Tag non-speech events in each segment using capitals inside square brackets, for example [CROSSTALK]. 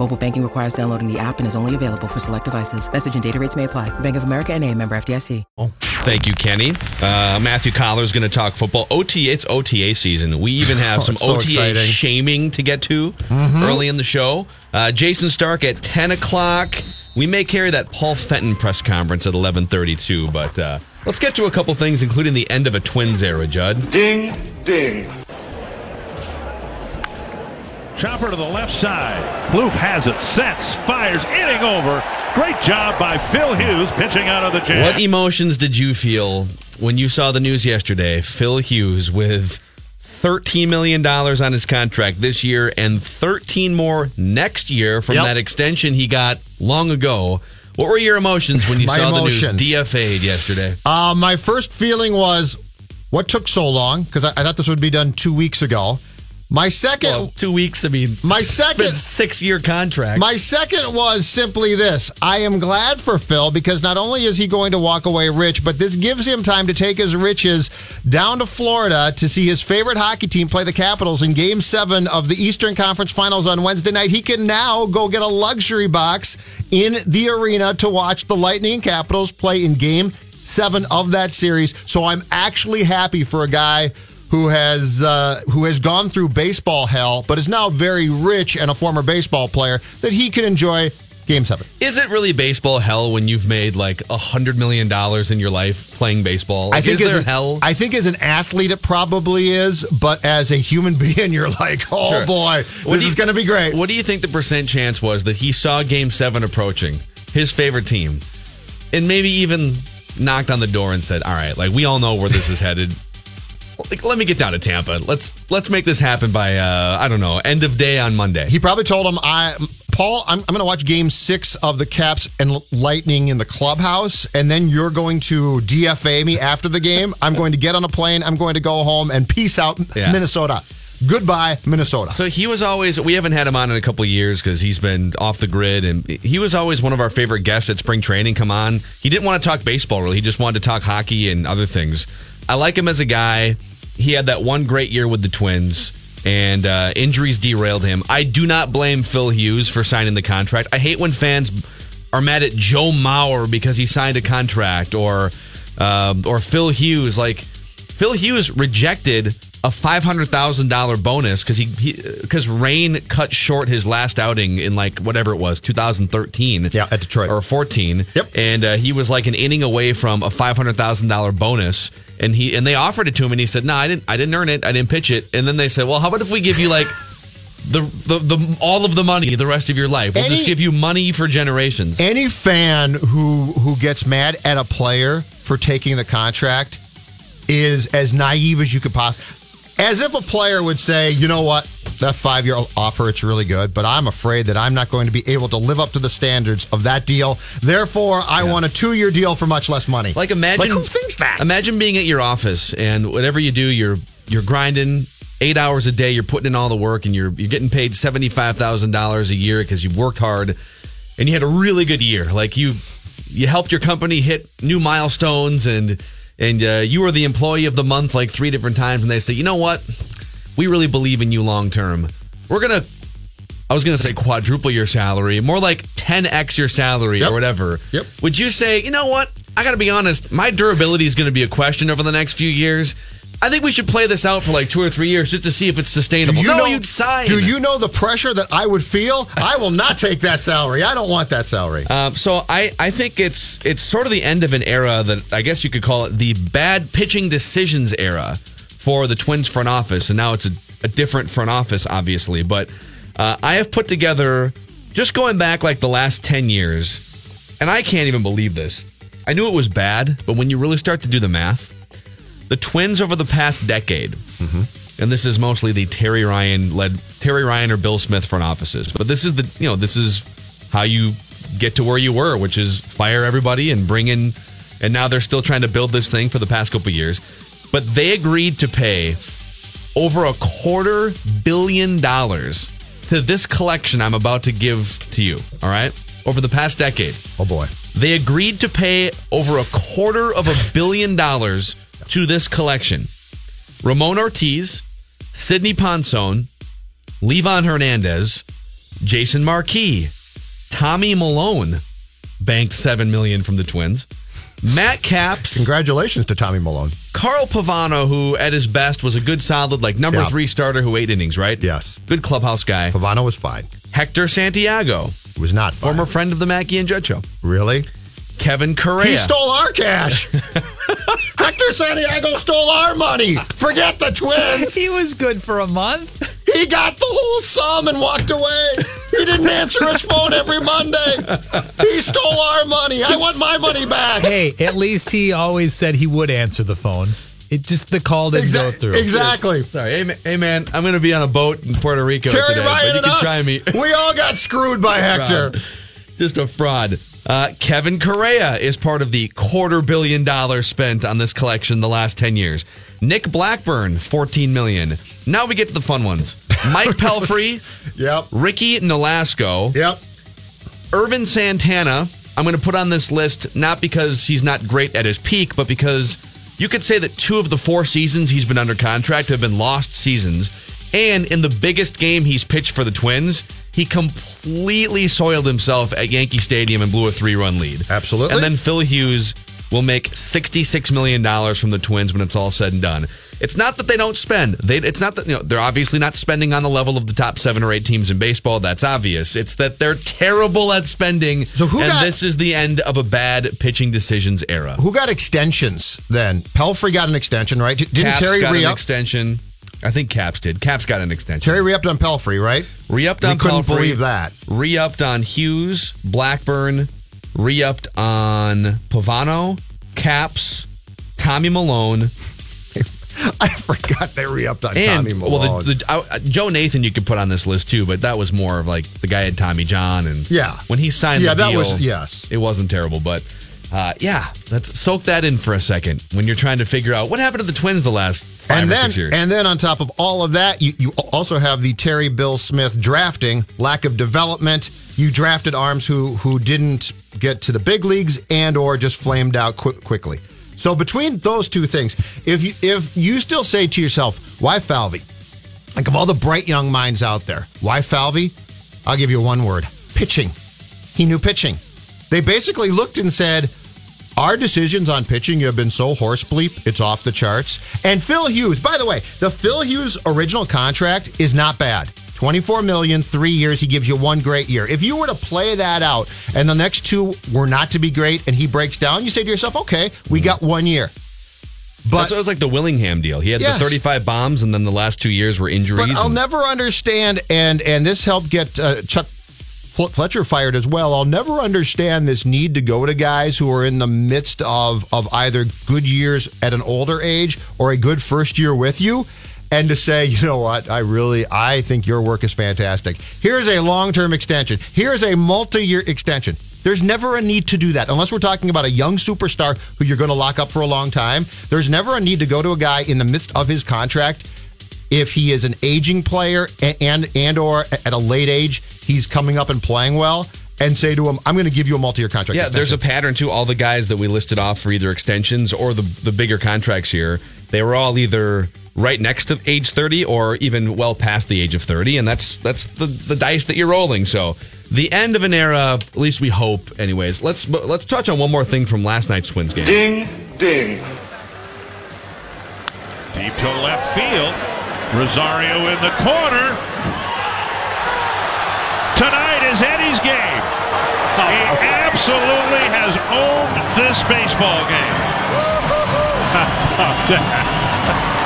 Mobile banking requires downloading the app and is only available for select devices. Message and data rates may apply. Bank of America and a member FDIC. Thank you, Kenny. Uh, Matthew Coller is going to talk football. OTA, it's OTA season. We even [LAUGHS] have Oh, some so OTA exciting. Mm-hmm. shaming to get to early in the show. Uh, Jayson Stark at 10 o'clock. We may carry that Paul Fenton press conference at 1132, but uh, let's get to a couple things, including the end of a Twins era, Judd. Ding, ding. Chopper to the left side. Plouffe has it, sets, fires, inning over. Great job by Phil Hughes pitching out of the jam. What emotions did you feel when you saw the news yesterday? Phil Hughes with $13 million on his contract this year and 13 more next year from Yep. that extension he got long ago. What were your emotions when you [LAUGHS] saw emotions. the news DFA'd yesterday? Uh, my first feeling was, what took so long? Because I, I thought this would be done two weeks ago. My second, Well, two weeks. I mean, my second, six year contract. my second was simply this: I am glad for Phil because not only is he going to walk away rich, but this gives him time to take his riches down to Florida to see his favorite hockey team play the Capitals in Game Seven of the Eastern Conference Finals on Wednesday night. He can now go get a luxury box in the arena to watch the Lightning and Capitals play in Game Seven of that series. So I'm actually happy for a guy who has uh, who has gone through baseball hell, but is now very rich and a former baseball player, that he can enjoy Game Seven. Is it really baseball hell when you've made like a hundred million dollars in your life playing baseball? Like, is as an, hell? I think as an athlete, it probably is, but as a human [LAUGHS] being, you're like, oh Sure. boy, What this is going to be great. What do you think the percent chance was that he saw Game Seven approaching, his favorite team, and maybe even knocked on the door and said, "All right, like we all know where this is [LAUGHS] headed. Like, let me get down to Tampa. Let's let's make this happen by uh, I don't know end of day on Monday." He probably told him, "I, Paul, I'm, I'm going to watch Game Six of the Caps and Lightning in the clubhouse, and then you're going to DFA me after the game. I'm going to get on a plane. I'm going to go home and peace out, Yeah. Minnesota. Goodbye, Minnesota." So he was always. We haven't had him on in a couple of years because he's been off the grid, and he was always one of our favorite guests at spring training. Come on, he didn't want to talk baseball really. He just wanted to talk hockey and other things. I like him as a guy. He had that one great year with the Twins, and uh, injuries derailed him. I do not blame Phil Hughes for signing the contract. I hate when fans are mad at Joe Mauer because he signed a contract, or um, or Phil Hughes. Like Phil Hughes rejected a five hundred thousand dollar bonus because he because Rain cut short his last outing in like whatever it was, two thousand thirteen. Yeah, at Detroit. or fourteen. Yep. And uh, he was like an inning away from a five hundred thousand dollar bonus, and he and they offered it to him, and he said, "No, I didn't. I didn't earn it. I didn't pitch it." And then they said, "Well, how about if we give you like." The, the the all of the money the rest of your life. We'll just give you money for generations. Any fan who who gets mad at a player for taking the contract is as naive as you could possibly. As if a player would say, "You know what? That five year offer, it's really good, but I'm afraid that I'm not going to be able to live up to the standards of that deal. Therefore, I want a two year deal for much less money." Like imagine Like, who thinks that? Imagine being at your office and whatever you do, you're you're grinding eight hours a day. You're putting in all the work, and you're you're getting paid seventy five thousand dollars a year because you worked hard, and you had a really good year. Like you you helped your company hit new milestones, and and uh, you were the employee of the month like three different times. And they say, you know what, we really believe in you long term. We're gonna. I was going to say quadruple your salary, more like 10x your salary Yep. or whatever. Yep. Would you say, you know what? I got to be honest, my durability is going to be a question over the next few years. I think we should play this out for like two or three years just to see if it's sustainable. no, you'd sign. Do you know the pressure that I would feel? I will not take that salary. I don't want that salary. Um, so I, I think it's it's sort of the end of an era that I guess you could call it the bad pitching decisions era for the Twins front office, and now it's a, a different front office, obviously. But uh, I have put together just going back like the last ten years, and I can't even believe this. I knew it was bad, but when you really start to do the math, the Twins over the past decade, and this is mostly the Terry Ryan led Terry Ryan or Bill Smith front offices, but this is the you know this is how you get to where you were, which is fire everybody and bring in, and now they're still trying to build this thing for the past couple years, but they agreed to pay over a quarter billion dollars to this collection I'm about to give to you. All right, over the past decade. oh boy. They agreed to pay over a quarter of a billion dollars to this collection. Ramon Ortiz, Sidney Ponson, Livan Hernandez, Jason Marquis, Tommy Milone banked seven million from the Twins. Matt Capps, Congratulations to Tommy Milone. Carl Pavano, who at his best was a good solid like number Yeah. three starter who ate innings, right? Yes. Good clubhouse guy. Pavano was fine. Hector Santiago, was not fine. former friend of the Mackey and Judd show. Really? Kevin Correia. He stole our cash. [LAUGHS] Hector Santiago stole our money. Forget the twins. He was good for a month. He got the whole sum and walked away. He didn't answer his phone every Monday. He stole our money. I want my money back. Hey, at least he always said he would answer the phone. It just the call didn't go through. exactly. Sorry, hey, ma- hey man, I'm going to be on a boat in Puerto Rico Terry today, Ryan but you and can us. try me. We all got screwed by Hector. Just a fraud. Uh, Kevin Correia is part of the quarter billion dollars spent on this collection the last 10 years. Nick Blackburn, 14 million. Now we get to the fun ones. [LAUGHS] Mike Pelfrey, Yep. Ricky Nolasco, Yep. Ervin Santana, I'm going to put on this list not because he's not great at his peak, but because you could say that two of the four seasons he's been under contract have been lost seasons. And in the biggest game he's pitched for the Twins, he completely soiled himself at Yankee Stadium and blew a three run lead. Absolutely. And then Phil Hughes will make $66 million from the Twins when it's all said and done. It's not that they don't spend. They, it's not that you know they're obviously not spending on the level of the top seven or eight teams in baseball. That's obvious. It's that they're terrible at spending. So who and got- this is the end of a bad pitching decisions era. Who got extensions then? Pelfrey got an extension, right? Didn't Capps Terry got an re-up? extension. I think Capps did. Capps got an extension. Terry re-upped on Pelfrey, right? re-upped We on couldn't Pelfrey, believe that. Re-upped on Hughes, Blackburn, re-upped on Pavano, Capps, Tommy Milone, [LAUGHS] I forgot they re-upped on and Tommy Milone. well, the, the uh, Joe Nathan you could put on this list too, but that was more of like the guy had Tommy John, and Yeah. when he signed Yeah, the that deal, was- yes. it wasn't terrible, but uh, yeah, let's soak that in for a second when you're trying to figure out what happened to the Twins the last five and or then, six years. and then on top of all of that, you, you also have the Terry Bill Smith drafting, lack of development. You drafted arms who who didn't get to the big leagues and or just flamed out qui- quickly. So between those two things, if you if you still say to yourself, why Falvey? Like of all the bright young minds out there, why Falvey? I'll give you one word: pitching. He knew pitching. They basically looked and said, our decisions on pitching have been so horse bleep, it's off the charts. And Phil Hughes, by the way, the Phil Hughes original contract is not bad. 24 million, three years, he gives you one great year. If you were to play that out and the next two were not to be great and he breaks down, you say to yourself, okay, we got one year. But what it was like the Willingham deal. He had Yes. the 35 bombs, and then the last two years were injuries. But I'll and- never understand, and and this helped get uh, Chuck Fletcher fired as well. I'll never understand this need to go to guys who are in the midst of of either good years at an older age or a good first year with you. And to say, you know what, I really, I think your work is fantastic. Here's a long term extension. Here's a multi year extension. There's never a need to do that unless we're talking about a young superstar who you're going to lock up for a long time. There's never a need to go to a guy in the midst of his contract if he is an aging player and and, and or at a late age he's coming up and playing well and say to him i'm going to give you a multi-year contract Yeah, there's a pattern to all the guys that we listed off for either extensions or the the bigger contracts here. They were all either right next to age 30 or even well past the age of 30 and that's that's the the dice that you're rolling. So, the end of an era, at least we hope anyways. Let's let's touch on one more thing from last night's Twins game. Ding, ding. Deep to left field. Rosario in the corner. Tonight is Eddie's game. He oh, absolutely has owned this baseball game. [LAUGHS] [LAUGHS]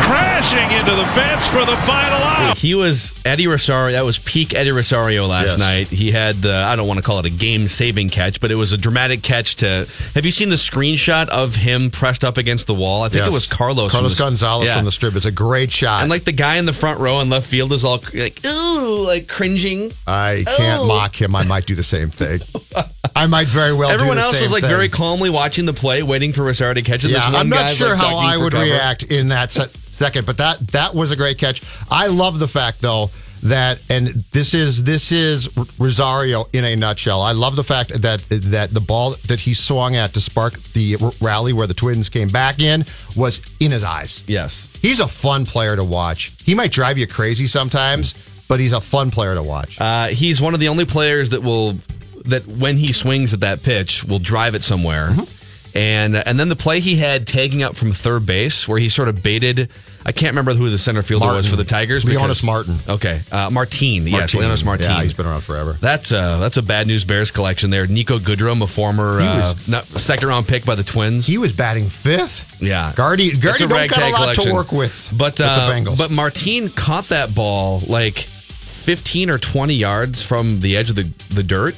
Crashing into the fence for the final out. He was Eddie Rosario. That was peak Eddie Rosario last Yes. night. He had the I don't want to call it a game saving catch, but it was a dramatic catch to. Have you seen the screenshot of him pressed up against the wall? I think it was Carlos. Carlos from the- Gonzalez Yeah. from the strip. It's a great shot. And like the guy in the front row in left field is all like, ooh, like cringing. I can't Oh. mock him. I might do the same thing. I might very well. Everyone do the else same was like thing. very calmly watching the play, waiting for Rosario to catch it. Yeah, this one I'm not guy's, sure like, how I would cover. react in that se- second, but that that was a great catch. I love the fact though that and this is this is Rosario in a nutshell. I love the fact that that the ball that he swung at to spark the r- rally where the Twins came back in was in his eyes. Yes. He's a fun player to watch. He might drive you crazy sometimes, but he's a fun player to watch. Uh, he's one of the only players that will that when he swings at that pitch will drive it somewhere. Mm-hmm. And and then the play he had tagging up from third base where he sort of baited. I can't remember who the center fielder was for the Tigers. Leonys Martin. Okay, uh, Martin. Yes, Martin. Leonys Martin. Yeah, he's been around forever. That's a that's a bad news Bears collection there. Niko Goodrum, a former uh, not, second round pick by the Twins. He was batting fifth. Yeah, Guardy, Guardy don't got a lot collection. to work with. But with uh, the Bengals. but Martine caught that ball like 15 or 20 yards from the edge of the the dirt.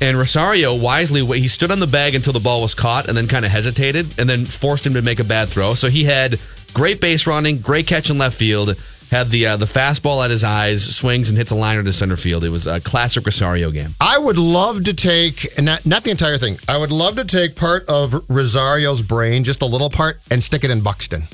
And Rosario wisely he stood on the bag until the ball was caught and then kind of hesitated and then forced him to make a bad throw. So he had great base running, great catch in left field, had the uh, the fastball at his eyes, swings and hits a liner to center field. It was a classic Rosario game. I would love to take, and not, not the entire thing, I would love to take part of Rosario's brain, just a little part, and stick it in Buxton.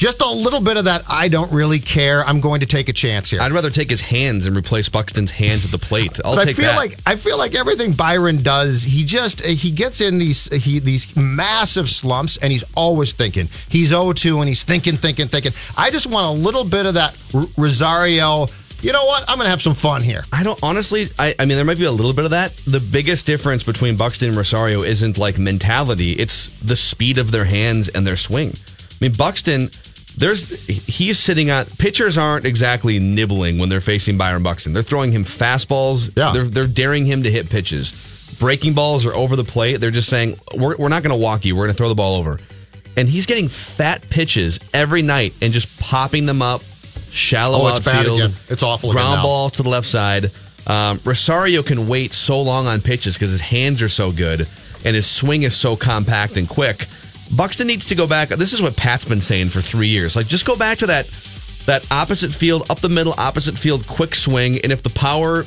Just a little bit of that, I don't really care. I'm going to take a chance here. I'd rather take his hands and replace Buxton's hands at the plate. I'll but I feel that. like I feel like everything Byron does, he just uh, he gets in these uh, he these massive slumps, and he's always thinking. He's 0-2 and he's thinking, thinking, thinking. I just want a little bit of that R- Rosario. You know what? I'm going to have some fun here. I don't honestly. I, I mean, there might be a little bit of that. The biggest difference between Buxton and Rosario isn't like mentality; it's the speed of their hands and their swing. I mean, Buxton, there's he's sitting on pitchers aren't exactly nibbling when they're facing Byron Buxton. They're throwing him fastballs. Yeah. they're they're daring him to hit pitches. Breaking balls are over the plate. They're just saying we're we're not going to walk you. We're going to throw the ball over. And he's getting fat pitches every night and just popping them up, shallow Oh, it's bad outfield. again. It's awful Ground balls to the left side. Um, Rosario can wait so long on pitches because his hands are so good and his swing is so compact and quick. Buxton needs to go back. This is what Pat's been saying for three years. Like, just go back to that that opposite field, up the middle, opposite field, quick swing. And if the power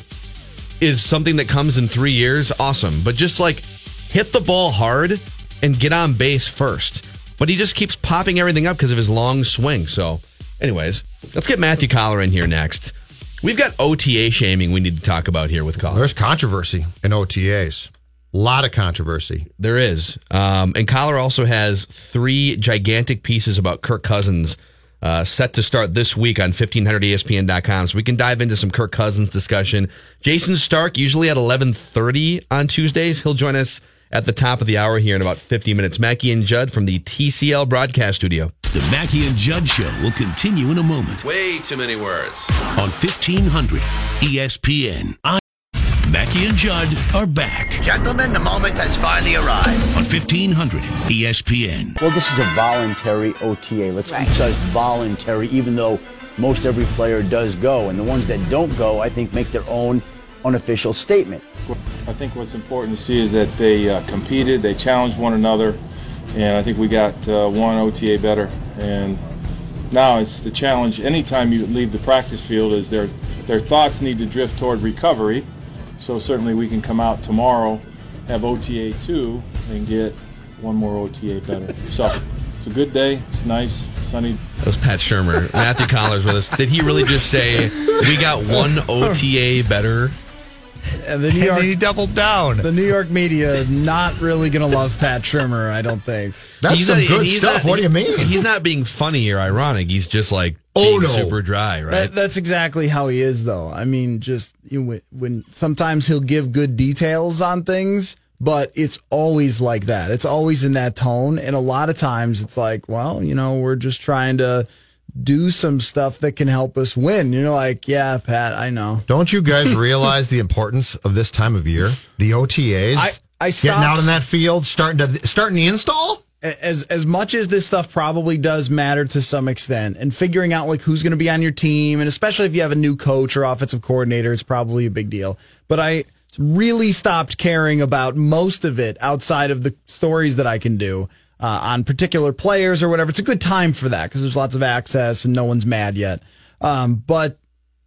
is something that comes in three years, awesome. But just like hit the ball hard and get on base first. But he just keeps popping everything up because of his long swing. So, anyways, let's get Matthew Coller in here next. We've got OTA shaming we need to talk about here with Coller. There's controversy in OTAs. A lot of controversy. There is. Um, and Coller also has three gigantic pieces about Kirk Cousins uh, set to start this week on E 1500ESPN.com. So we can dive into some Kirk Cousins discussion. Jayson Stark, usually at 1130 on Tuesdays. He'll join us at the top of the hour here in about 50 minutes. Mackey and Judd from the TCL broadcast studio. The Mackey and Judd Show will continue in a moment Way too many words. on E 1500 ESPN. I- Mackey and Judd are back Gentlemen, the moment has finally arrived. on E 1500 ESPN. Well, this is a voluntary OTA. Let's emphasize voluntary, even though most every player does go. And the ones that don't go, I think, make their own unofficial statement. I think what's important to see is that they uh, competed, they challenged one another, and I think we got uh, one OTA better. And now it's the challenge. Anytime you leave the practice field, is their their thoughts need to drift toward recovery. So certainly we can come out tomorrow, have OTA two, and get one more OTA better. So it's a good day. It's nice, sunny. That was Pat Shurmur. Matthew Coller's with us. Did he really just say, we got one OTA better? And the New York, then he doubled down. the New York media is not really going to love Pat Shurmur. I don't think. That's He's some not- good stuff. not- what do you mean? He's not being funny or ironic. He's just like Oh, being no. super dry, right? That, that's exactly how he is, though. I mean, just you know, when, when sometimes he'll give good details on things, but it's always like that. It's always in that tone. And a lot of times it's like, well, you know, we're just trying to do some stuff that can help us win. You're like, yeah, Pat, I know. Don't you guys [LAUGHS] realize the importance of this time of year? The OTAs, I- I getting out in that field, starting to starting the install. As as much as this stuff probably does matter to some extent and figuring out like who's going to be on your team and especially if you have a new coach or offensive coordinator it's probably a big deal but i really stopped caring about most of it outside of the stories that i can do uh, on particular players or whatever it's a good time for that because there's lots of access and no one's mad yet um, but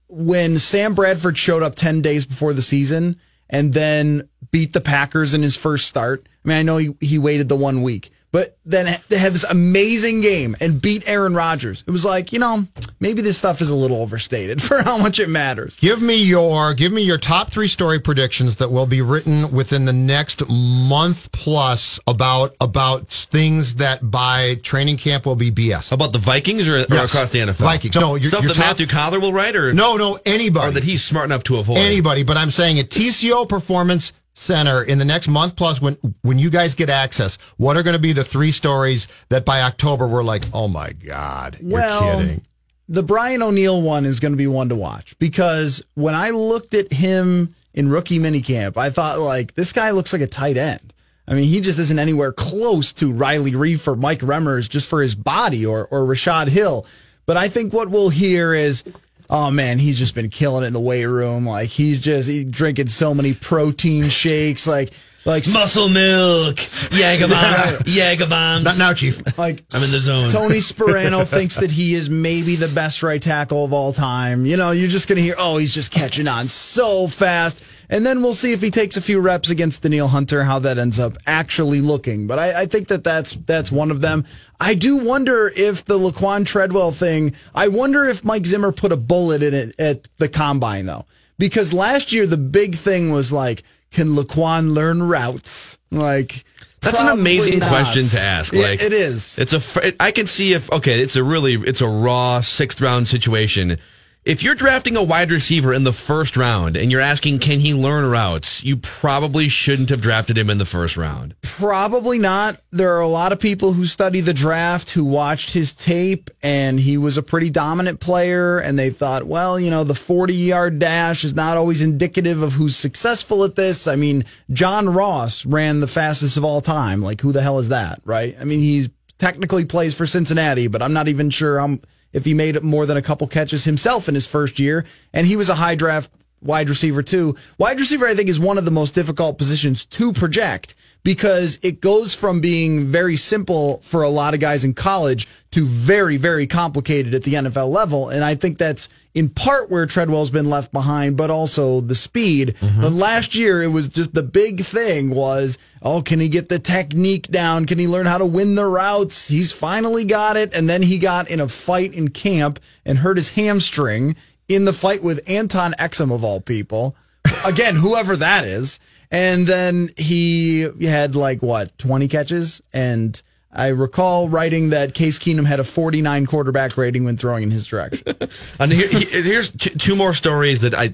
when Sam Bradford showed up 10 days before the season and then beat the Packers in his first start. I mean, I know he, he waited the one week, but then they had this amazing game and beat Aaron Rodgers. It was like, you know, maybe this stuff is a little overstated [LAUGHS] for how much it matters. Give me your give me your top three story predictions that will be written within the next month plus about about things that by training camp will be BS. About the Vikings or, or across the NFL? Vikings. No, your- stuff your that top- Matthew Coller will write, or No, no, anybody. or that he's smart enough to avoid. anybody, but I'm saying a TCO Performance Center in the next month plus when when you guys get access, what are going to be the three stories that by October we're like, oh my god, you're Well, kidding. the Brian O'Neill one is going to be one to watch because when I looked at him in rookie minicamp, I thought like this guy looks like a tight end. I mean, he just isn't anywhere close to Riley Reiff or Mike Remmers just for his body or or Rashod Hill. But I think what we'll hear is, oh man, he's just been killing it in the weight room. Like he's just he drinking so many protein shakes, like like Muscle milk, Jager bombs, [LAUGHS] Jager bombs. Not now, Chief. like I'm in the zone. Tony Sparano [LAUGHS] thinks that he is maybe the best right tackle of all time. You know, you're just going to hear, oh, he's just catching on so fast. And then we'll see if he takes a few reps against Danielle Hunter, how that ends up actually looking. But I, I think that that's, that's one of them. I do wonder if the Laquan Treadwell thing, I wonder if Mike Zimmer put a bullet in it at the combine, though. Because last year, the big thing was like, can Laquan learn routes? Like, That's an amazing not. question to ask. Like it is. a. I can see if okay, it's a really it's a raw sixth round situation. If you're drafting a wide receiver in the first round and you're asking can he learn routes, you probably shouldn't have drafted him in the first round. Probably not. There are a lot of people who study the draft who watched his tape and he was a pretty dominant player and they thought, well, you know, the 40 yard dash is not always indicative of who's successful at this. I mean, John Ross ran the fastest of all time. Like, who the hell is that, right? I mean, he technically plays for Cincinnati, but I'm not even sure um, if he made more than a couple catches himself in his first year. And he was a high draft wide receiver too. Wide receiver, I think, is one of the most difficult positions to project because it goes from being very simple for a lot of guys in college to very, very complicated at the NFL level. And I think that's in part where Treadwell's been left behind, but also the speed. Mm-hmm. But last year, it was just the big thing was, oh, can he get the technique down? Can he learn how to win the routes? He's finally got it. And then he got in a fight in camp and hurt his hamstring in the fight with Antone Exum of all people. Again, whoever that is. And then he had like what, 20 catches? And I recall writing that Case Keenum had a 49 quarterback rating when throwing in his direction. [LAUGHS] And here, here's two more stories that I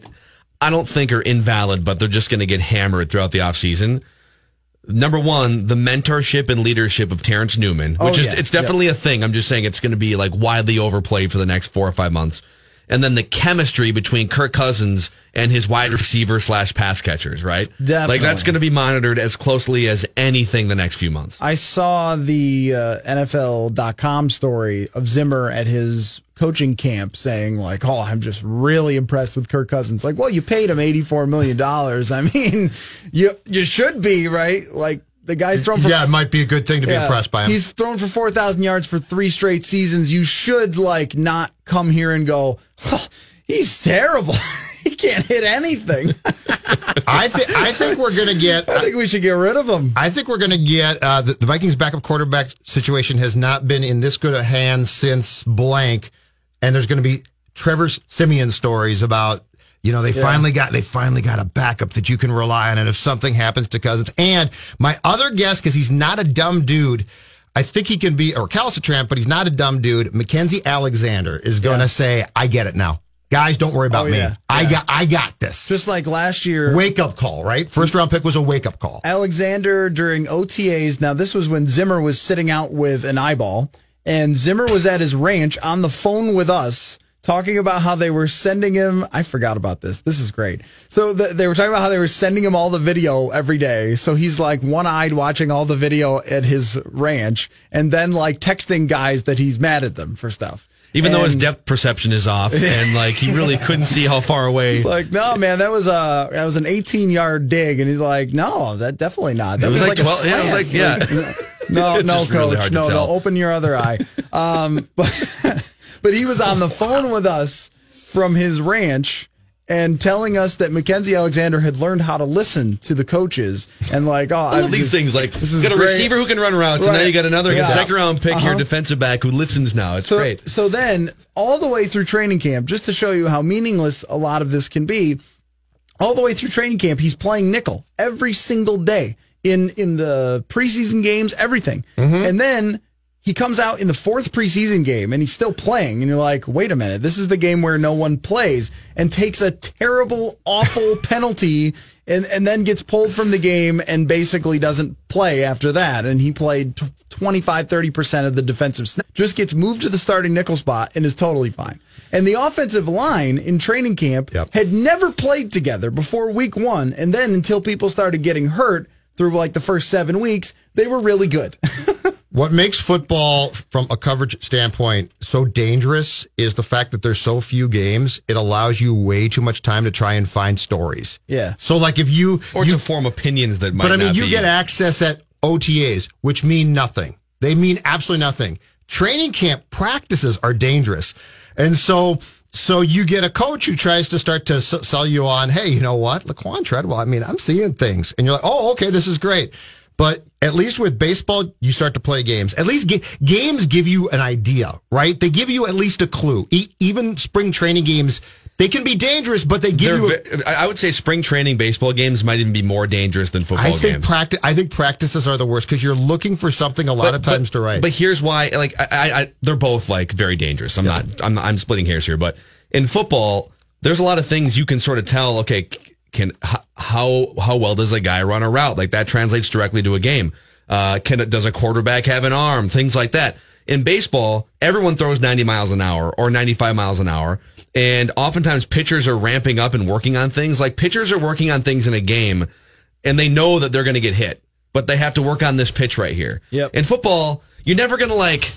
I don't think are invalid, but they're just going to get hammered throughout the offseason. Number one, the mentorship and leadership of Terrence Newman, which Oh, is yeah. it's definitely a thing. I'm just saying it's going to be like widely overplayed for the next four or five months. And then the chemistry between Kirk Cousins and his wide receiver slash pass catchers, right? Like that's going to be monitored as closely as anything the next few months. I saw the uh, NFL.com story of Zimmer at his coaching camp saying, like, oh, I'm just really impressed with Kirk Cousins. Like, well, you paid him $84 million. I [LAUGHS] mean, you, you should be, right? Like, the guy's thrown for Yeah, it might be a good thing to be Yeah. impressed by him. He's thrown for 4,000 yards for three straight seasons. You should, like, not come here and go, "Huh, [LAUGHS] he's terrible. [LAUGHS] he can't hit anything. [LAUGHS] I think I think we're going to get. I think we should get rid of him. I think we're going to get uh, the, the Vikings' backup quarterback situation has not been in this good a hands since blank, and there's going to be Trevor Siemian stories about you know they finally got they finally got a backup that you can rely on, and if something happens to Cousins, and my other guess because he's not a dumb dude. I think he can be, or recalcitrant, but he's not a dumb dude. Mackensie Alexander is going to say, I get it now. guys, don't worry about Oh, me. yeah. I got, I got this. Just like last year, Wake up call, right? First round pick was a wake up call. Alexander during OTAs. Now, this was when Zimmer was sitting out with an eyeball, and Zimmer was at his ranch on the phone with us talking about how they were sending him. I forgot about this. This is great. So the, they were talking about how they were sending him all the video every day. So he's like one eyed watching all the video at his ranch and then like texting guys that he's mad at them for stuff. Even though his depth perception is off, and like he really couldn't see how far away. He's like, no, man, that was a that was an 18 yard dig, and he's like, no, that definitely not. That It was like a 12 yeah, it was like- yeah. [LAUGHS] no, [LAUGHS] It's no, just really coach, no, no, open your other eye. Um, [LAUGHS] but but he was on the phone with us from his ranch. And telling us that Mackensie Alexander had learned how to listen to the coaches and like, oh, I I these just- things like this is got a great. receiver who can run routes, and now you got another Yeah. second round pick, your Uh-huh. defensive back who listens now. It's so, great. So then, all the way through training camp, just to show you how meaningless a lot of this can be, all the way through training camp, he's playing nickel every single day in in the preseason games, everything. And then he comes out in the fourth preseason game and he's still playing, and you're like, wait a minute, this is the game where no one plays, and takes a terrible, awful [LAUGHS] penalty. And, and then gets pulled from the game and basically doesn't play after that. And he played tw- 25, 30% of the defensive snap. Just gets moved to the starting nickel spot and is totally fine. And the offensive line in training camp had never played together before week one. And then until people started getting hurt through like the first seven weeks, they were really good. [LAUGHS] What makes football, from a coverage standpoint, so dangerous is the fact that there's so few games. It allows you way too much time to try and find stories. Yeah. So, like, if you Or you to form opinions that might but I mean, not you be- get access at OTAs, which mean nothing. They mean absolutely nothing. Training camp practices are dangerous. And so, so you get a coach who tries to start to sell you on, hey, you know what? Laquan Treadwell, I mean, I'm seeing things. And you're like, oh, okay, this is great. But at least with baseball, you start to play games. At least ga- games give you an idea, right? They give you at least a clue. E- even spring training games, they can be dangerous, but they give They're you a, I would say spring training baseball games might even be more dangerous than football I games. think. I think practices are the worst because you're looking for something a lot of times to write. But here's why: like I, I, I they're both like very dangerous. I'm not. I'm, I'm splitting hairs here, but in football, there's a lot of things you can sort of tell. Okay, can how how well does a guy run a route? Like that translates directly to a game. Uh, can does a quarterback have an arm? Things like that. In baseball, everyone throws 90 miles an hour or 95 miles an hour. And oftentimes pitchers are ramping up and working on things. Like pitchers are working on things in a game and they know that they're going to get hit, but they have to work on this pitch right here. Yep. In football, you're never going to like,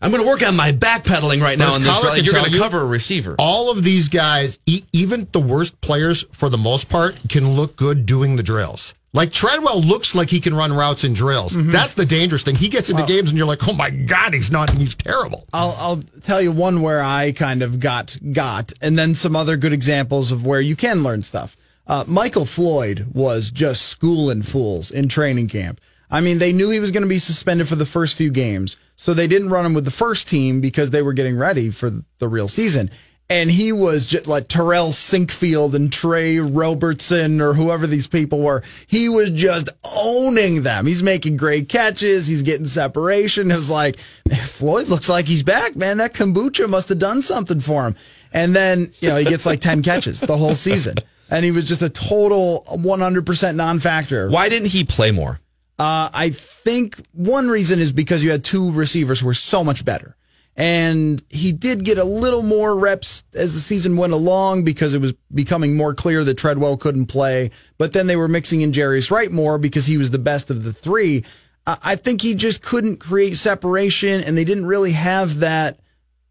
I'm going to work on my backpedaling right now as on this. Coller Like, you're going to cover a receiver. all of these guys, e- even the worst players for the most part, can look good doing the drills. Like Treadwell looks like he can run routes in drills. Mm-hmm. That's the dangerous thing. He gets into games and you're like, oh my god, he's not. He's terrible. I'll I'll tell you one where I kind of got got, and then some other good examples of where you can learn stuff. Uh, Michael Floyd was just schooling fools in training camp. I mean, they knew he was going to be suspended for the first few games, so they didn't run him with the first team because they were getting ready for the real season. And he was just like Terrell Sinkfield and Trey Robertson or whoever these people were. He was just owning them. He's making great catches. He's getting separation. It was like, Floyd looks like he's back, man. That kombucha must have done something for him. And then, you know, he gets like 10 catches the whole season. And he was just a total 100% non factor. Why didn't he play more? Uh, I think one reason is because you had two receivers who were so much better. And he did get a little more reps as the season went along because it was becoming more clear that Treadwell couldn't play. But then they were mixing in Jarius Wright more because he was the best of the three. I I think he just couldn't create separation and they didn't really have that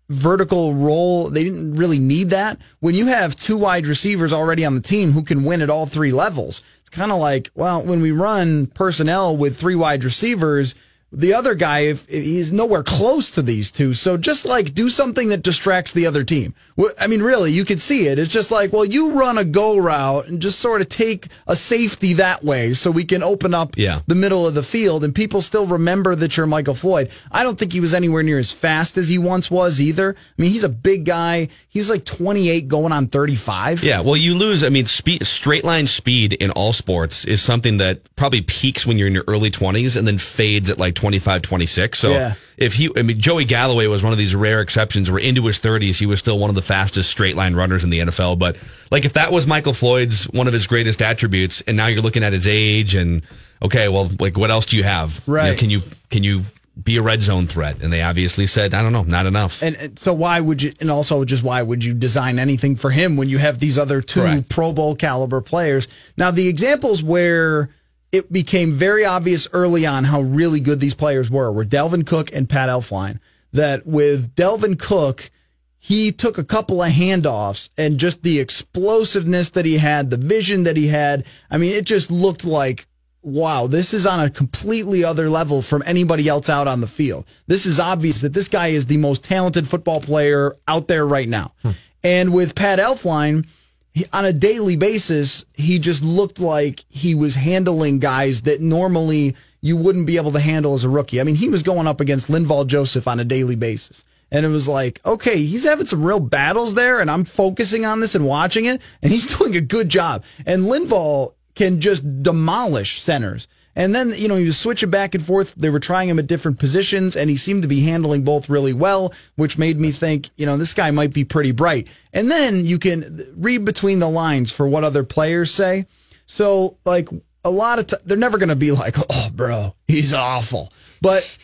vertical role. They didn't really need that. When you have two wide receivers already on the team who can win at all three levels, it's kind of like, well, when we run personnel with three wide receivers, the other guy, if, he's nowhere close to these two. So just like do something that distracts the other team. I mean, really, you could see it. It's just like, well, you run a go route and just sort of take a safety that way so we can open up Yeah. the middle of the field and people still remember that you're Michael Floyd. I don't think he was anywhere near as fast as he once was either. I mean, he's a big guy. He's like 28 going on 35. Yeah, well, you lose. I mean, speed, straight line speed in all sports is something that probably peaks when you're in your early 20s and then fades at like 25, 26. So Yeah. if he, I mean, Joey Galloway was one of these rare exceptions where into his 30s, he was still one of the fastest straight line runners in the NFL. But like if that was Michael Floyd's one of his greatest attributes, and now you're looking at his age and okay, well, like what else do you have? You know, Right. can you, can you be a red zone threat? And they obviously said, I don't know, not enough. And, and so why would you? And also, just why would you design anything for him when you have these other two Correct. Pro Bowl caliber players? Now, the examples where it became very obvious early on how really good these players were were Dalvin Cook and Pat Elflein. That with Dalvin Cook, he took a couple of handoffs and just the explosiveness that he had, the vision that he had. I mean, it just looked like wow, this is on a completely other level from anybody else out on the field. This is obvious that this guy is the most talented football player out there right now. Hmm. And with Pat Elflein, he, on a daily basis, he just looked like he was handling guys that normally you wouldn't be able to handle as a rookie. I mean, he was going up against Linval Joseph on a daily basis. And it was like, okay, he's having some real battles there, and I'm focusing on this and watching it, and he's [LAUGHS] doing a good job. And Linval can just demolish centers. And then, you know, he was switching back and forth. They were trying him at different positions, and he seemed to be handling both really well, which made me think, you know, this guy might be pretty bright. And then you can read between the lines for what other players say. So, like, a lot of t- they're never going to be like, [LAUGHS] oh, bro, he's awful. But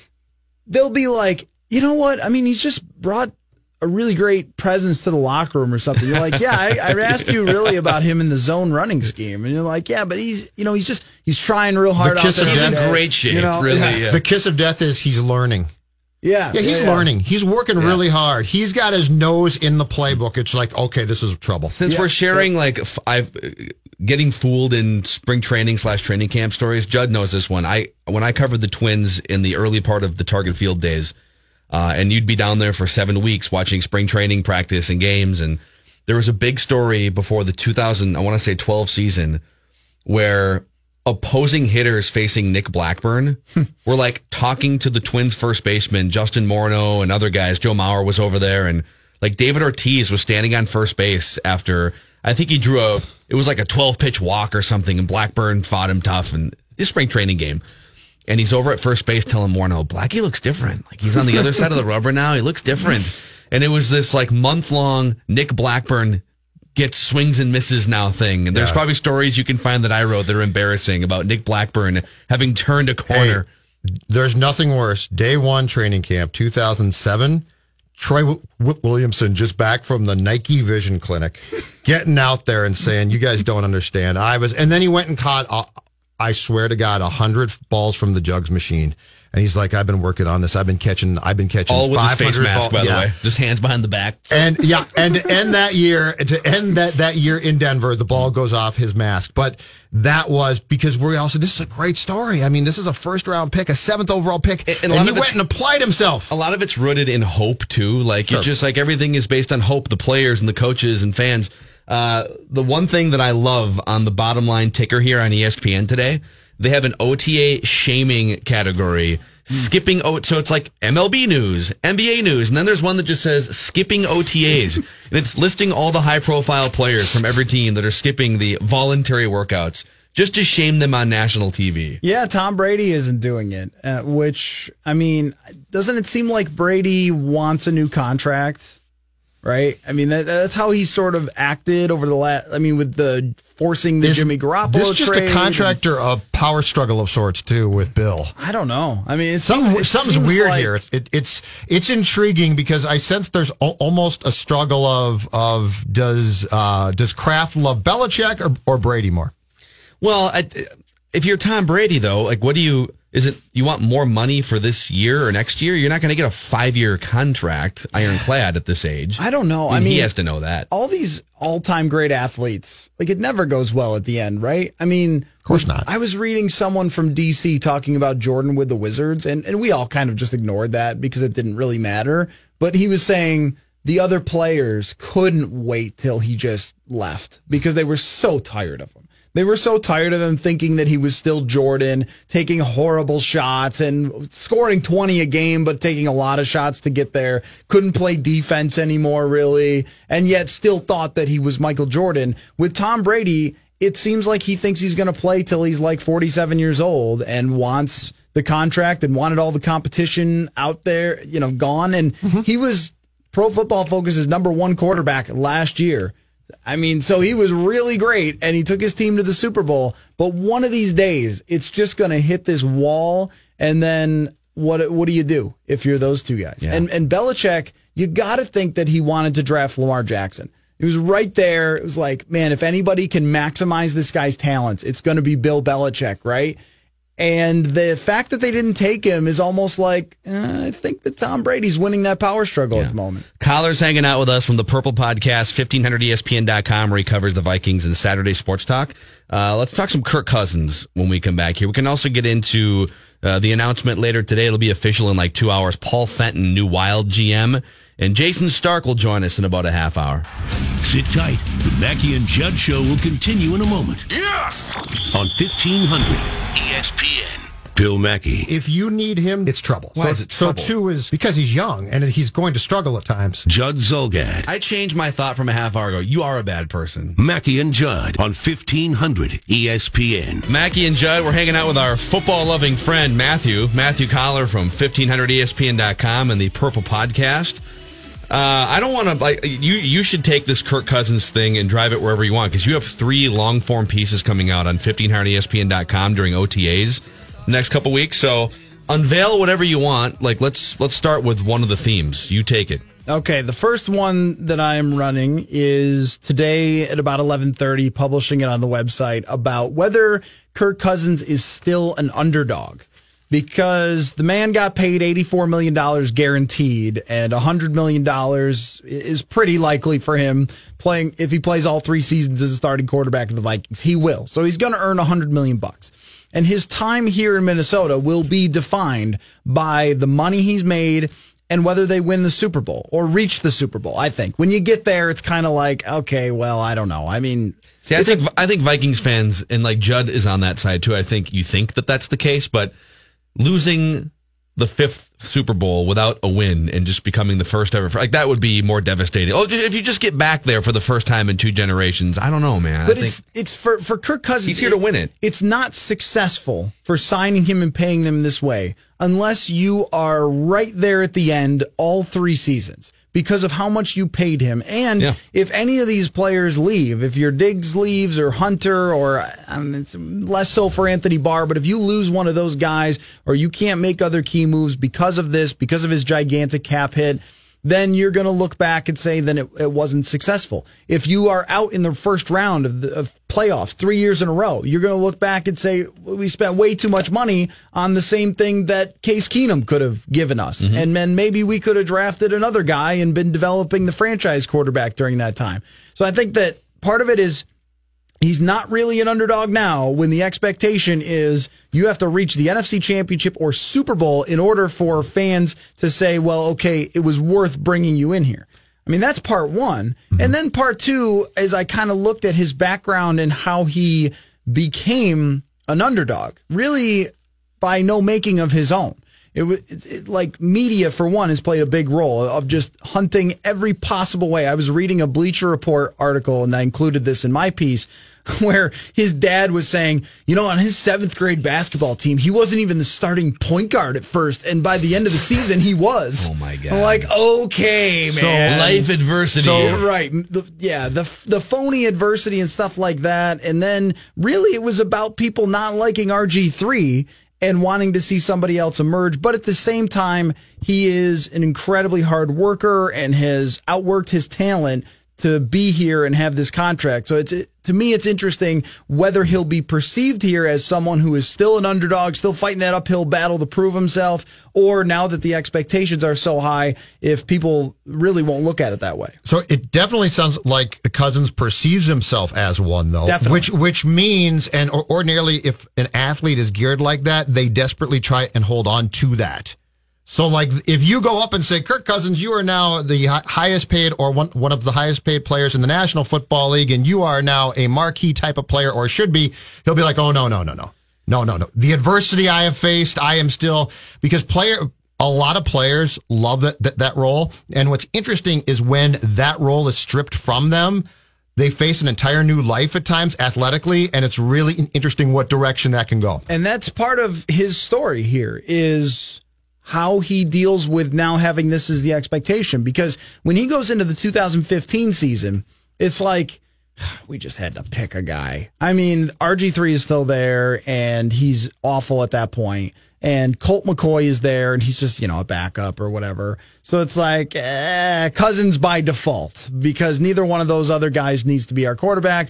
they'll be like, you know what? I mean, he's just brought a really great presence to the locker room or something. You're like, yeah, I, I asked you really about him in the zone running scheme, and you're like, yeah, but he's, you know, he's just he's trying real hard. out kiss there of He's in great shape, You know, really. yeah. yeah. The kiss of death is he's learning. Yeah, Yeah, he's yeah. learning. He's working really hard. He's got his nose in the playbook. It's like, okay, this is trouble. Since we're sharing like f- I've uh, getting fooled in spring training slash training camp stories, Judd knows this one. I when I covered the Twins in the early part of the Target Field days, uh, and you'd be down there for seven weeks watching spring training practice and games, and there was a big story before the 2000 I want to say 12 season where opposing hitters facing Nick Blackburn [LAUGHS] were like talking to the Twins first baseman Justin Morneau and other guys. Joe Mauer was over there, and like David Ortiz was standing on first base after I think he drew a it was like a 12 pitch walk or something, and Blackburn fought him tough and his spring training game. And he's over at first base telling Morneau, Blackie looks different. Like he's on the other [LAUGHS] side of the rubber now. He looks different. And it was this like month long Nick Blackburn gets swings and misses now thing. And there's Yeah. probably stories you can find that I wrote that are embarrassing about Nick Blackburn having turned a corner. There's nothing worse. Day one training camp, 2007. Troy w- w- Williamson just back from the Nike Vision Clinic, getting out there and saying, "You guys don't understand." I was, and then he went and caught. Uh, I swear to God, a hundred balls from the jugs machine, and he's like, "I've been working on this. I've been catching. I've been catching All with his face mask, ball- by the way. Just hands behind the back. And yeah, and to end that year, to end that that year in Denver, the ball goes off his mask. But that was because we also this is a great story. I mean, this is a first round pick, a seventh overall pick, And- and, and he went and applied himself. a lot of it's rooted in hope too. Like Sure. it's just like everything is based on hope. The players and the coaches and fans. Uh, the one thing that I love on the bottom line ticker here on ESPN today, they have an OTA shaming category. Skipping O, so it's like MLB news, NBA news, and then there's one that just says skipping OTAs, [LAUGHS] and it's listing all the high profile players from every team that are skipping the voluntary workouts just to shame them on national TV. Yeah, Tom Brady isn't doing it, uh, which, I mean, doesn't it seem like Brady wants a new contract? Right? I mean, that, that's how he sort of acted over the last, I mean, with the forcing the Is Jimmy Garoppolo This is just a contractor of power struggle of sorts too with Bill. I don't know. I mean, it's Something, something's weird like, here. It, it's it's intriguing because I sense there's al- almost a struggle of of does uh, does Kraft love Belichick or, or Brady more? Well, I, if you're Tom Brady, though, like, what do you? Is it you want more money for this year or next year? You're not going to get a five year contract, ironclad, at this age. I don't know. I mean, I he has to know that. all these all-time great athletes like it never goes well at the end right i mean of course not. i was reading someone from dc talking about jordan with the wizards and, and we all kind of just ignored that because it didn't really matter but he was saying the other players couldn't wait till he just left because they were so tired of him they were so tired of him thinking that he was still Jordan, taking horrible shots and scoring 20 a game, but taking a lot of shots to get there. Couldn't play defense anymore, really, and yet still thought that he was Michael Jordan. With Tom Brady, it seems like he thinks he's going to play till he's like 47 years old and wants the contract and wanted all the competition out there, you know, gone. And mm-hmm. he was Pro Football Focus's number one quarterback last year. I mean, so he was really great and he took his team to the Super Bowl. But one of these days, it's just going to hit this wall. And then what, what do you do if you're those two guys? Yeah. And, and Belichick, you got to think that he wanted to draft Lamar Jackson. It was right there. It was like, man, if anybody can maximize this guy's talents, it's going to be Bill Belichick, right? And the fact that they didn't take him is almost like, eh, I think that Tom Brady's winning that power struggle at the moment. Coller's hanging out with us from the Purple Podcast, 1500ESPN.com, where he covers the Vikings and Saturday Sports Talk. Uh, let's talk some Kirk Cousins when we come back here. We can also get into uh, the announcement later today. It'll be official in like two hours. Paul Fenton, new Wild GM. And Jayson Stark will join us in about a half hour. Sit tight. The Mackey and Judd Show will continue in a moment. Yes! On 1500 ESPN. Phil Mackey. If you need him, it's trouble. Why so, is it trouble? so trouble? two is because he's young and he's going to struggle at times. Judd Zulgad. I changed my thought from a half hour ago. You are a bad person. Mackey and Judd on E 1500 ESPN. Mackey and Judd, we're hanging out with our football loving friend Matthew, Matthew Coller from E 1500ESPN.com and the Purple Podcast. Uh, I don't want to like you. You should take this Kirk Cousins thing and drive it wherever you want because you have three long form pieces coming out on 1500ESPN.com during OTAs the next couple weeks. So unveil whatever you want. Like let's let's start with one of the themes. You take it. Okay, the first one that I am running is today at about 11:30 publishing it on the website about whether Kirk Cousins is still an underdog because the man got paid 84 million dollars guaranteed and 100 million dollars is pretty likely for him playing if he plays all 3 seasons as a starting quarterback of the Vikings. He will. So he's going to earn 100 million bucks. And his time here in Minnesota will be defined by the money he's made and whether they win the Super Bowl or reach the Super Bowl. I think when you get there, it's kind of like, okay, well, I don't know. I mean, See, I think I think Vikings fans and like Judd is on that side too. I think you think that that's the case, but losing the fifth Super Bowl without a win and just becoming the first ever like that would be more devastating. Oh, if you just get back there for the first time in two generations, I don't know, man. but I think it's it's for for Kirk Cousins. He's here to win it. It's not successful for signing him and paying them this way unless you are right there at the end all three seasons because of how much you paid him. And Yeah. if any of these players leave, if your Diggs leaves or Hunter or um, it's less so for Anthony Barr, but if you lose one of those guys or you can't make other key moves because of this, because of his gigantic cap hit, then you're going to look back and say then it, it wasn't successful. If you are out in the first round of, the, of playoffs three years in a row, you're going to look back and say we spent way too much money on the same thing that Case Keenum could have given us, mm-hmm. and then maybe we could have drafted another guy and been developing the franchise quarterback during that time. So I think that part of it is he's not really an underdog now when the expectation is you have to reach the NFC championship or Super Bowl in order for fans to say, well, okay, it was worth bringing you in here. I mean, that's part one. And then part two, is I kind of looked at his background and how he became an underdog, really by no making of his own. It was like media for one has played a big role of just hunting every possible way. I was reading a Bleacher Report article and I included this in my piece [LAUGHS] where his dad was saying, you know, on his seventh grade basketball team, he wasn't even the starting point guard at first, and by the end of the season, he was. Oh my god! I'm like, okay, man. So life adversity. So right, the, yeah, the the phony adversity and stuff like that, and then really it was about people not liking RG three and wanting to see somebody else emerge. But at the same time, he is an incredibly hard worker and has outworked his talent to be here and have this contract. So it's to me, it's interesting whether he'll be perceived here as someone who is still an underdog, still fighting that uphill battle to prove himself, or now that the expectations are so high, if people really won't look at it that way. So it definitely sounds like Cousins perceives himself as one, though. Definitely. Which which means, and ordinarily, if an athlete is geared like that, they desperately try and hold on to that. So, like, if you go up and say, Kirk Cousins, you are now the highest paid or one, one of the highest paid players in the National Football League, and you are now a marquee type of player or should be, he'll be like, oh, no, no, no, no. No, no, no. The adversity I have faced, I am still, because player, a lot of players love that, that, that role. And what's interesting is when that role is stripped from them, they face an entire new life at times athletically, and it's really interesting what direction that can go. And that's part of his story here is how he deals with now having this as the expectation. Because when he goes into the 2015 season, it's like [SIGHS] we just had to pick a guy. I mean, RG3 is still there and he's awful at that point. And Colt McCoy is there and he's just, you know, a backup or whatever. So it's like eh, Cousins by default because neither one of those other guys needs to be our quarterback.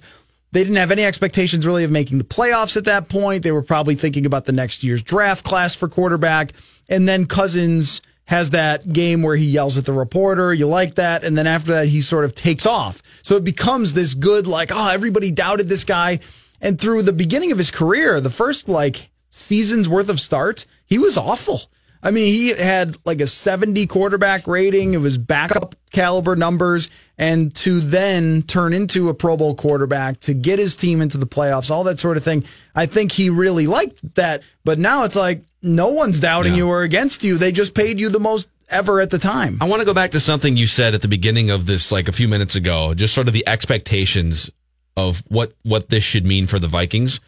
They didn't have any expectations really of making the playoffs at that point. They were probably thinking about the next year's draft class for quarterback. And then Cousins has that game where he yells at the reporter. You like that. And then after that, he sort of takes off. So it becomes this good, like, oh, everybody doubted this guy. And through the beginning of his career, the first like season's worth of starts, he was awful. I mean, he had like a 70 quarterback rating. It was backup caliber numbers. And to then turn into a Pro Bowl quarterback, to get his team into the playoffs, all that sort of thing, I think he really liked that. But now it's like no one's doubting Yeah. you or against you. They just paid you the most ever at the time. I want to go back to something you said at the beginning of this, like a few minutes ago, just sort of the expectations of what, what this should mean for the Vikings.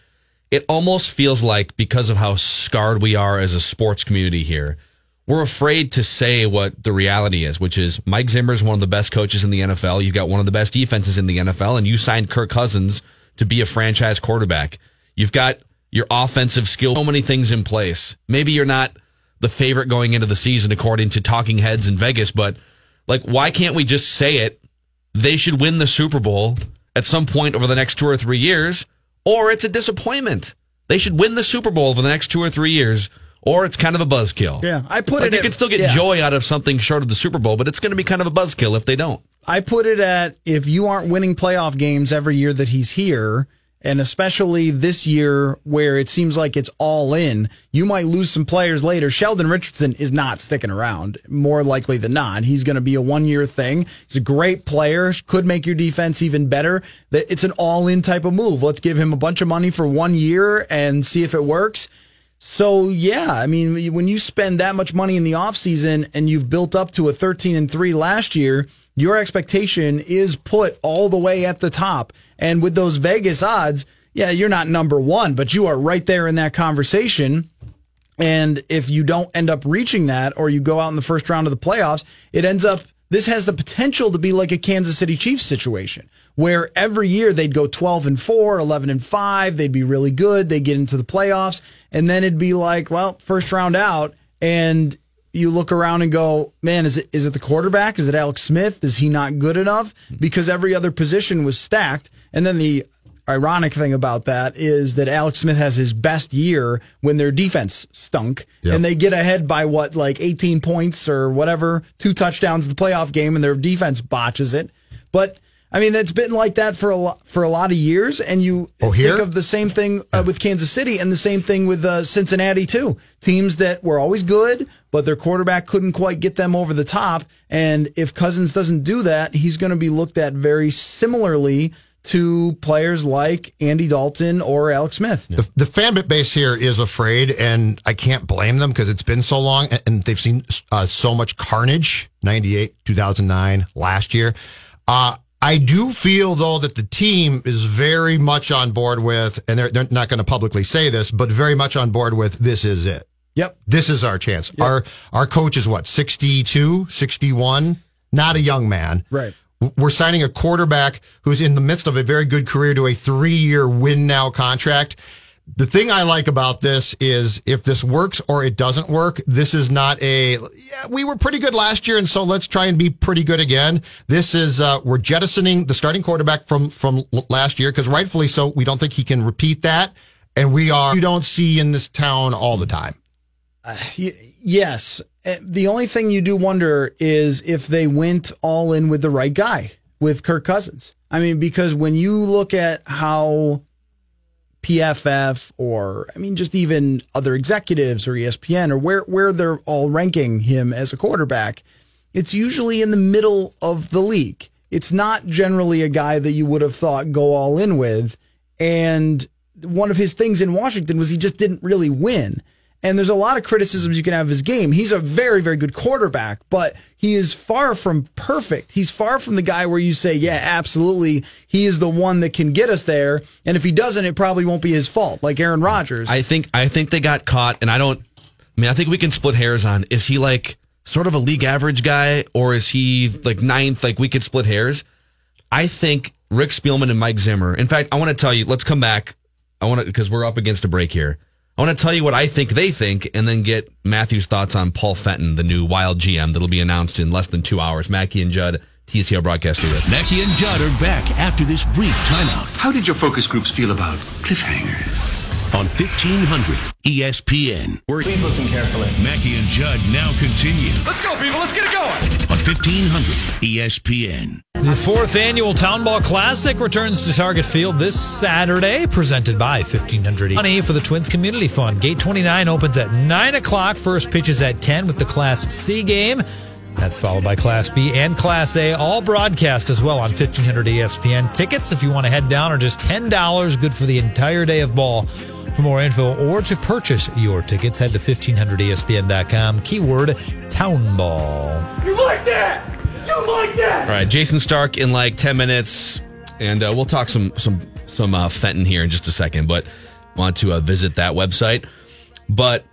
It almost feels like because of how scarred we are as a sports community here, we're afraid to say what the reality is, which is Mike Zimmer is one of the best coaches in the NFL. You've got one of the best defenses in the NFL, and you signed Kirk Cousins to be a franchise quarterback. You've got your offensive skill, so many things in place. Maybe you're not the favorite going into the season according to talking heads in Vegas, but like, why can't we just say it? They should win the Super Bowl at some point over the next two or three years, or it's a disappointment. They should win the Super Bowl over the next two or three years, or it's kind of a buzzkill. Yeah, I put Like, it You at- can still get yeah. joy out of something short of the Super Bowl, but it's going to be kind of a buzzkill if they don't. I put it at if you aren't winning playoff games every year that he's here, and especially this year where it seems like it's all in, you might lose some players later. Sheldon Richardson is not sticking around, more likely than not. He's going to be a one year thing. He's a great player, could make your defense even better. It's an all in type of move. Let's give him a bunch of money for one year and see if it works. So yeah, I mean, when you spend that much money in the offseason and you've built up to a 13 and 3 last year, your expectation is put all the way at the top. And with those Vegas odds, yeah, you're not number 1, but you are right there in that conversation. And if you don't end up reaching that or you go out in the first round of the playoffs, it ends up this has the potential to be like a Kansas City Chiefs situation where every year they'd go 12 and 4, 11 and 5, they'd be really good, they get into the playoffs, and then it'd be like, well, first round out and you look around and go, man, is it is it the quarterback? Is it Alex Smith? Is he not good enough? Because every other position was stacked. And then the ironic thing about that is that Alex Smith has his best year when their defense stunk and they get ahead by what, like 18 points or whatever, two touchdowns in the playoff game and their defense botches it. But I mean, it's been like that for a lot, for a lot of years. And you Oh, think of the same thing uh, with Kansas City and the same thing with uh, Cincinnati too. Teams that were always good, but their quarterback couldn't quite get them over the top. And if Cousins doesn't do that, he's going to be looked at very similarly to players like Andy Dalton or Alex Smith. The, the fan base here is afraid, and I can't blame them because it's been so long and, and they've seen uh, so much carnage 98, 2009, last year. Uh, I do feel, though, that the team is very much on board with, and they're, they're not going to publicly say this, but very much on board with this is it. Yep. This is our chance. Our our coach is what, 62, 61? Not a young man. Right. We're signing a quarterback who's in the midst of a very good career to a three year win now contract. The thing I like about this is if this works or it doesn't work, this is not a, yeah, we were pretty good last year. And so let's try and be pretty good again. This is, uh, we're jettisoning the starting quarterback from, from last year because rightfully so, we don't think he can repeat that. And we are, you don't see in this town all the time. Y- yes. Uh, The only thing you do wonder is if they went all in with the right guy, with Kirk Cousins. I mean, because when you look at how PFF or, I mean, just even other executives or ESPN or where, where they're all ranking him as a quarterback, it's usually in the middle of the league. It's not generally a guy that you would have thought go all in with. And one of his things in Washington was he just didn't really win. And there's a lot of criticisms you can have of his game. He's a very, very good quarterback, but he is far from perfect. He's far from the guy where you say, yeah, absolutely, he is the one that can get us there. And if he doesn't, it probably won't be his fault, like Aaron Rodgers. I think I think they got caught, and I don't. I mean, I think we can split hairs on is he like sort of a league average guy, or is he like ninth? Like we could split hairs. I think Rick Spielman and Mike Zimmer. In fact, I want to tell you. Let's come back. I want to because we're up against a break here. I want to tell you what I think they think, and then get Matthew's thoughts on Paul Fenton, the new Wild GM that'll be announced in less than two hours. Mackey and Judd, TCL Broadcaster studio. Mackey and Judd are back after this brief timeout How did your focus groups feel about cliffhangers? on 1500 ESPN. Please listen carefully. Mackey and Judd now continue Let's go, people. Let's get it going. On E 1500 ESPN. The fourth annual Town Ball Classic returns to Target Field this Saturday, presented by 1500 Money for the Twins Community Fund. Gate 29 opens at 9 o'clock. First pitch is at 10 with the Class C game. That's followed by Class B and Class A, all broadcast as well on 1500 ESPN. Tickets, if you want to head down, are just $10, good for the entire day of ball. For more info or to purchase your tickets, head to 1500ESPN.com. Keyword Town Ball. You like that? You like that? All right, Jayson Stark in like ten minutes, and uh, we'll talk some some some uh, Fenton here in just a second. But want to uh, visit that website. But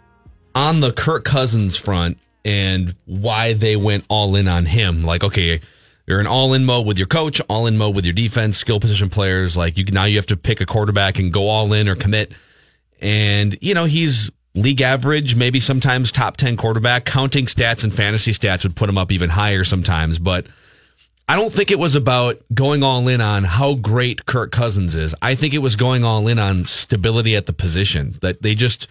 on the Kirk Cousins front and why they went all in on him, like okay, you're in all in mode with your coach, all in mode with your defense, skill position players. Like you now you have to pick a quarterback and go all in or commit. And you know he's league average, maybe sometimes top 10 quarterback. Counting stats and fantasy stats would put him up even higher sometimes. But I don't think it was about going all in on how great Kirk Cousins is. I think it was going all in on stability at the position. That they just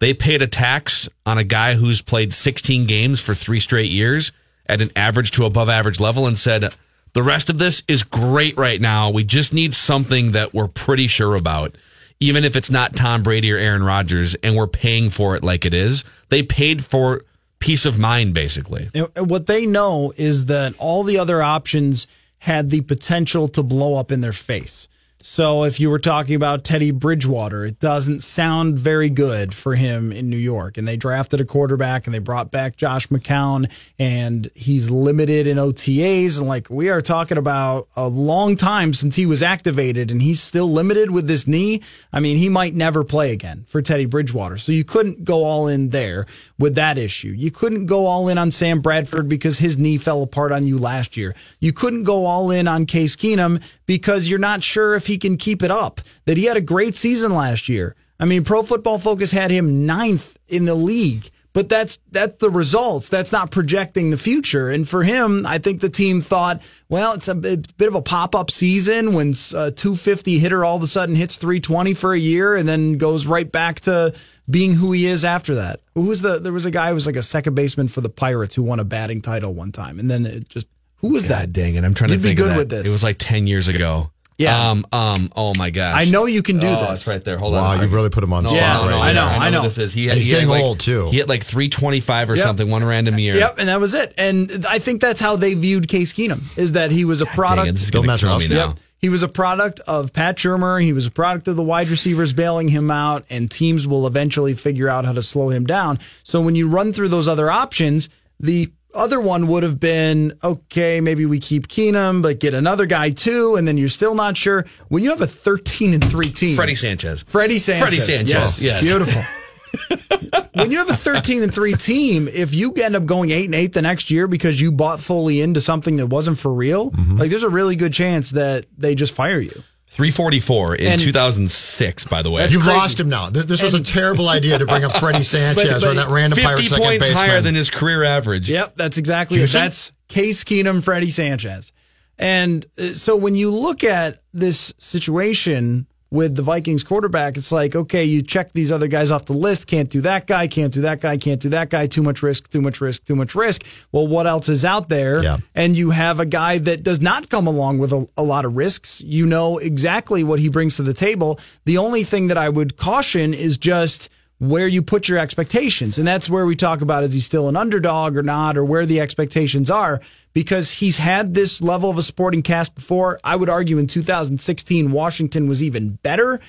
they paid a tax on a guy who's played 16 games for three straight years at an average to above average level and said, the rest of this is great right now. We just need something that we're pretty sure about even if it's not Tom Brady or Aaron Rodgers, and we're paying for it like it is. They paid for peace of mind, basically. What they know is that all the other options had the potential to blow up in their face. So if you were talking about Teddy Bridgewater, it doesn't sound very good for him in New York. And they drafted a quarterback and they brought back Josh McCown and he's limited in OTAs. And like we are talking about a long time since he was activated and he's still limited with this knee. I mean, he might never play again for Teddy Bridgewater. So you couldn't go all in there with that issue. You couldn't go all in on Sam Bradford because his knee fell apart on you last year. You couldn't go all in on Case Keenum because you're not sure if he can keep it up. That he had a great season last year. I mean, Pro Football Focus had him ninth in the league. But that's that's the results. That's not projecting the future. And for him, I think the team thought, well, it's a, it's a bit of a pop up season when a uh, 250 hitter all of a sudden hits 320 for a year and then goes right back to being who he is after that. Who was the? There was a guy who was like a second baseman for the Pirates who won a batting title one time, and then it just who was God that? dang it! I'm trying You'd to be think good of that. with this. It was like ten years ago. Yeah. Um. Um. Oh my gosh. I know you can do oh, this. It's right there. Hold Wow, on. a you've really put him on the No, Yeah, spot no, no, right I know. I know. This is. He, had, he's he getting like- old, too. He hit like 325 or Yep. something one random year. Yep, and that was it. And I think that's how they viewed Case Keenum is that he was a Dang product. it, this is Bill kill me Mazeroski. now. Yep. He was a product of Pat Shurmur. He was a product of the wide receivers bailing him out, and teams will eventually figure out how to slow him down. So when you run through those other options, the other one would have been okay, maybe we keep Keenum, but get another guy too, and then you're still not sure. When you have a 13 and 3 team, Freddie Sanchez. Freddie Sanchez. Freddie Sanchez, Yes. yes. Beautiful. [LAUGHS] when you have a 13 and 3 team, if you end up going 8 and 8 the next year because you bought fully into something that wasn't for real, Mm-hmm. like there's a really good chance that they just fire you. 344 in And- 2006. By the way, You've crazy. lost him now. This, this was a terrible idea to bring up [LAUGHS] Freddie Sanchez but or that random 50 pirate second points higher than his career average. Yep, that's exactly it. That's Case Keenum, Freddie Sanchez. And uh, so when you look at this situation with the Vikings quarterback, it's like, okay, you check these other guys off the list. Can't do that guy, can't do that guy, can't do that guy. Too much risk, too much risk, too much risk. Well, what else is out there? Yeah. And you have a guy that does not come along with a, a lot of risks. You know exactly what he brings to the table. The only thing that I would caution is just where you put your expectations. And that's where we talk about is he still an underdog or not, or where the expectations are, because he's had this level of a sporting cast before. I would argue in 2016, Washington was even better.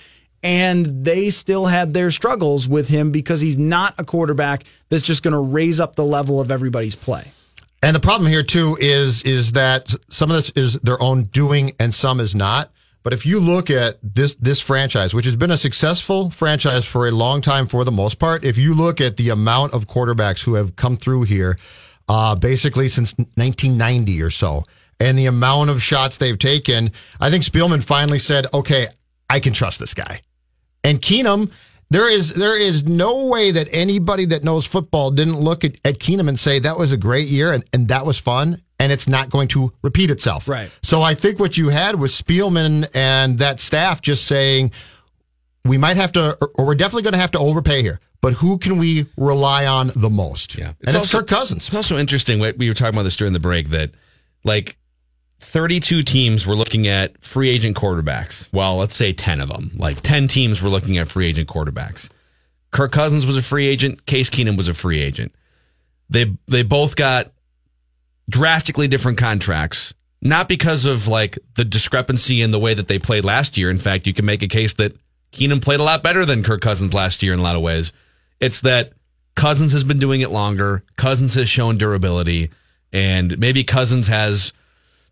And they still had their struggles with him because he's not a quarterback that's just going to raise up the level of everybody's play. And the problem here too is is that some of this is their own doing and some is not. But if you look at this this franchise, which has been a successful franchise for a long time for the most part, if you look at the amount of quarterbacks who have come through here, uh, basically since 1990 or so, and the amount of shots they've taken, I think Spielman finally said, "Okay, I can trust this guy." And Keenum, there is there is no way that anybody that knows football didn't look at, at Keenum and say that was a great year and, and that was fun and it's not going to repeat itself. Right. So I think what you had was Spielman and that staff just saying we might have to or, we're definitely going to have to overpay here. But who can we rely on the most? Yeah. and it's also, Kirk Cousins. It's also interesting. We were talking about this during the break that, like, 32 teams were looking at free agent quarterbacks. Well, let's say 10 of them. Like 10 teams were looking at free agent quarterbacks. Kirk Cousins was a free agent. Case Keenum was a free agent. They they both got drastically different contracts. Not because of like the discrepancy in the way that they played last year. In fact, you can make a case that Keenum played a lot better than Kirk Cousins last year in a lot of ways. It's that Cousins has been doing it longer. Cousins has shown durability, and maybe Cousins has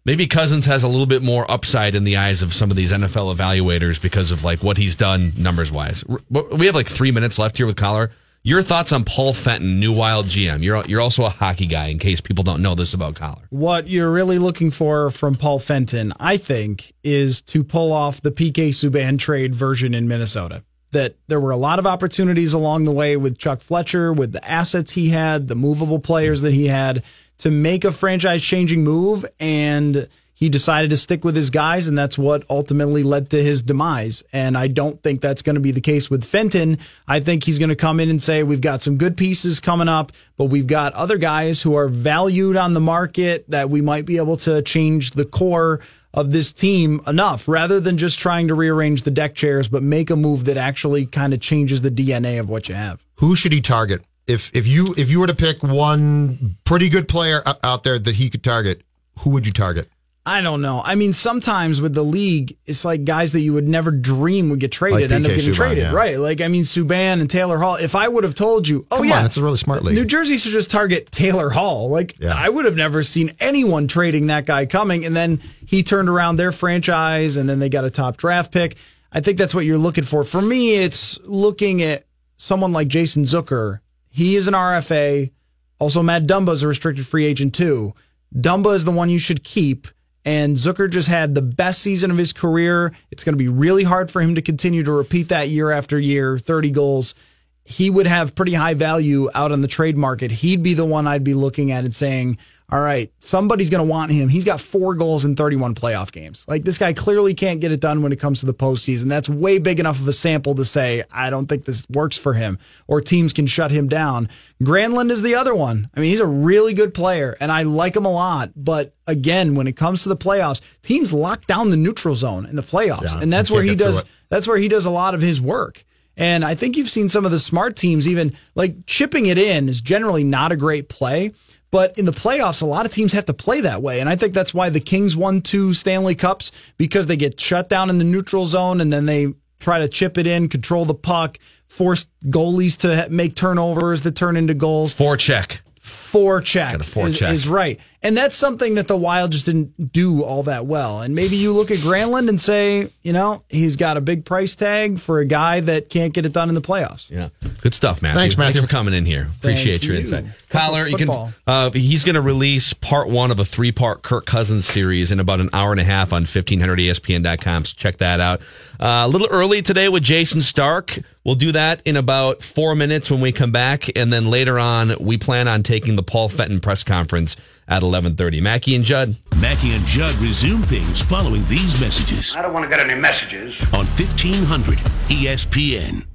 maybe Cousins has a little bit more upside in the eyes of some of these NFL evaluators because of like what he's done numbers wise. We have like three minutes left here with Coller. Your thoughts on Paul Fenton, new Wild GM? You're you're also a hockey guy, in case people don't know this about Coller. What you're really looking for from Paul Fenton, I think, is to pull off the PK Subban trade version in Minnesota. That there were a lot of opportunities along the way with Chuck Fletcher, with the assets he had, the movable players that he had, to make a franchise changing move and he decided to stick with his guys, and that's what ultimately led to his demise. And I don't think that's going to be the case with Fenton. I think he's going to come in and say, We've got some good pieces coming up, but we've got other guys who are valued on the market that we might be able to change the core of this team enough rather than just trying to rearrange the deck chairs, but make a move that actually kind of changes the DNA of what you have. Who should he target? If if you if you were to pick one pretty good player out there that he could target, who would you target? I don't know. I mean, sometimes with the league, it's like guys that you would never dream would get traded Like end up getting Subban, traded, yeah. right? Like, I mean, Subban and Taylor Hall. If I would have told you, oh Come yeah, on, it's a really smart league. New Jersey should just target Taylor Hall. Like, I would have never seen anyone trading that guy coming. And then he turned around their franchise, and then they got a top draft pick. I think that's what you're looking for. For me, it's looking at someone like Jason Zucker. He is an RFA. Also, Matt Dumba is a restricted free agent too. Dumba is the one you should keep. And Zucker just had the best season of his career. It's going to be really hard for him to continue to repeat that year after year, 30 goals. He would have pretty high value out on the trade market. He'd be the one I'd be looking at and saying, all right, somebody's going to want him. He's got four goals in 31 playoff games. Like this guy clearly can't get it done when it comes to the postseason. That's way big enough of a sample to say, I don't think this works for him or teams can shut him down. Granlund is the other one. I mean, he's a really good player and I like him a lot. But again, when it comes to the playoffs, teams lock down the neutral zone in the playoffs. Yeah, and that's where he does, that's where he does a lot of his work. And I think you've seen some of the smart teams even like chipping it in is generally not a great play. But in the playoffs, a lot of teams have to play that way. And I think that's why the Kings won two Stanley Cups because they get shut down in the neutral zone and then they try to chip it in, control the puck, force goalies to make turnovers that turn into goals. Four check. Four check, Got a four is, check. is right. And that's something that the Wild just didn't do all that well. And maybe you look at Granlund and say, you know, he's got a big price tag for a guy that can't get it done in the playoffs. Yeah. Good stuff, Matthew. Thanks, Matthew. for coming in here. Appreciate your you. insight. Coller, you can uh, he's going to release part 1 of a 3-part Kirk Cousins series in about an hour and a half on E 1500espn.com. So check that out. Uh, a little early today with Jayson Stark. We'll do that in about 4 minutes when we come back and then later on we plan on taking the Paul Fenton press conference at 11:30. Mackey and Judd. Mackey and Judd resume things following these messages I don't want to get any messages. on E 1500 ESPN.